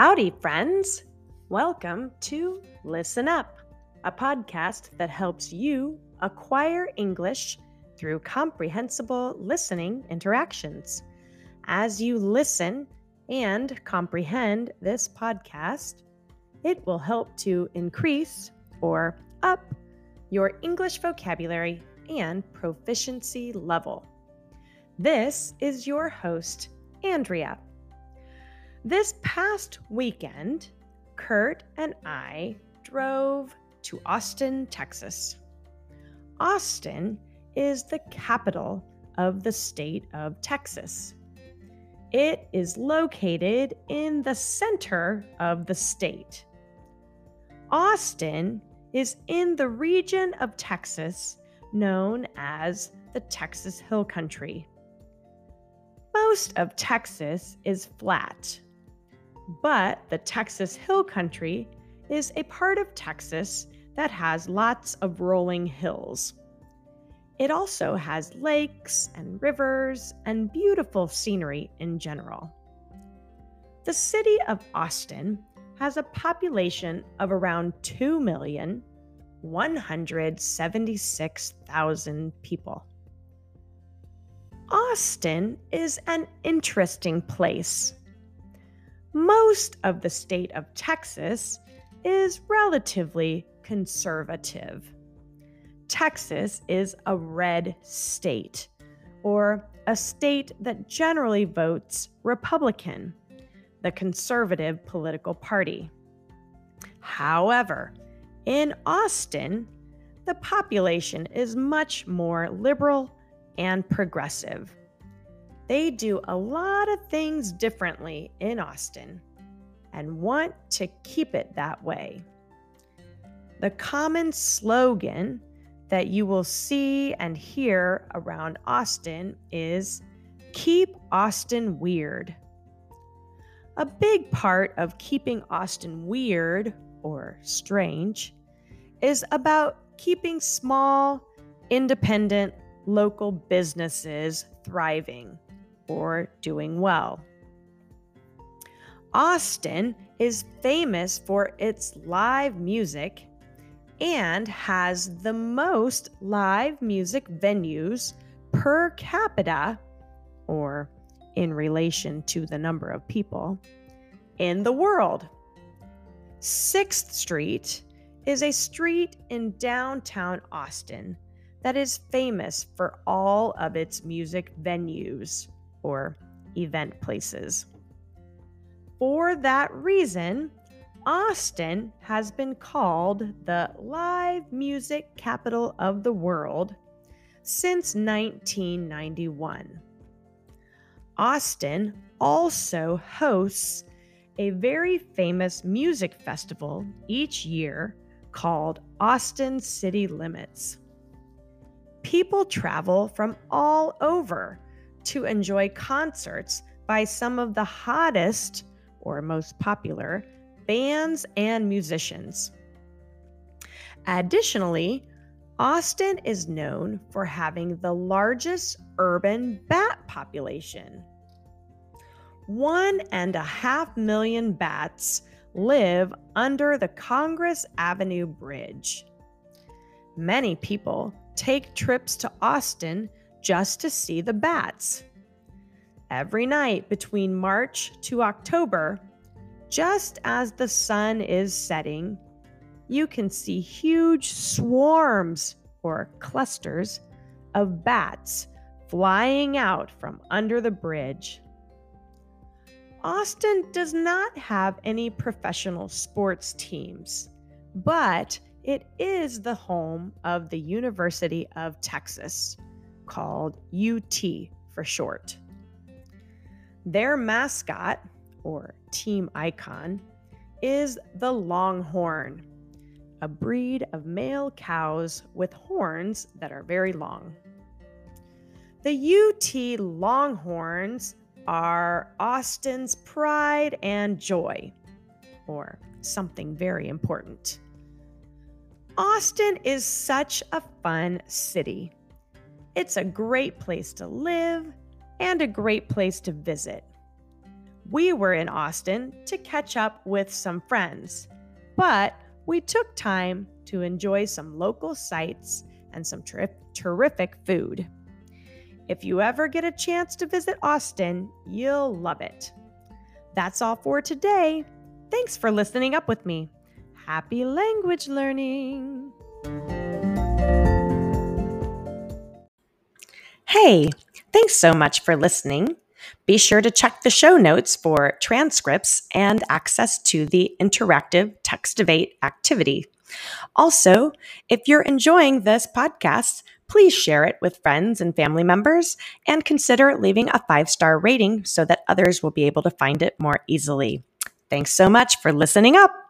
Howdy, friends. Welcome to Listen Up, a podcast that helps you acquire English through comprehensible listening interactions. As you listen and comprehend this podcast, it will help to increase or up your English vocabulary and proficiency level. This is your host, Andrea. This past weekend, Kurt and I drove to Austin, Texas. Austin is the capital of the state of Texas. It is located in the center of the state. Austin is in the region of Texas known as the Texas Hill Country. Most of Texas is flat, but the Texas Hill Country is a part of Texas that has lots of rolling hills. It also has lakes and rivers and beautiful scenery in general. The city of Austin has a population of around 2,176,000 people. Austin is an interesting place. Most of the state of Texas is relatively conservative. Texas is a red state, or a state that generally votes Republican, the conservative political party. However, in Austin, the population is much more liberal and progressive. They do a lot of things differently in Austin and want to keep it that way. The common slogan that you will see and hear around Austin is Keep Austin Weird. A big part of keeping Austin weird or strange is about keeping small, independent local businesses thriving or doing well. Austin is famous for its live music and has the most live music venues per capita, or in relation to the number of people, in the world. Sixth Street is a street in downtown Austin that is famous for all of its music venues or event places. For that reason, Austin has been called the live music capital of the world since 1991. Austin also hosts a very famous music festival each year called Austin City Limits people travel from all over to enjoy concerts by some of the hottest or most popular bands and musicians. Additionally, Austin is known for having the largest urban bat population. One and a half million bats live under the Congress Avenue Bridge. Many people take trips to Austin just to see the bats. Every night between March to October, just as the sun is setting, you can see huge swarms or clusters of bats flying out from under the bridge. Austin does not have any professional sports teams, but it is the home of the University of Texas, called UT for short. Their mascot, or team icon, is the Longhorn, a breed of male cows with horns that are very long. The UT Longhorns are Austin's pride and joy, or something very important. Austin is such a fun city. It's a great place to live and a great place to visit. we were in Austin to catch up with some friends, but we took time to enjoy some local sights and some tri- terrific food. If you ever get a chance to visit Austin, you'll love it. That's all for today. Thanks for listening up with me. Happy language learning! Hey, thanks so much for listening. Be sure to check the show notes for transcripts and access to the interactive Textivate activity. Also, if you're enjoying this podcast, please share it with friends and family members and consider leaving a five star rating so that others will be able to find it more easily. Thanks so much for listening up.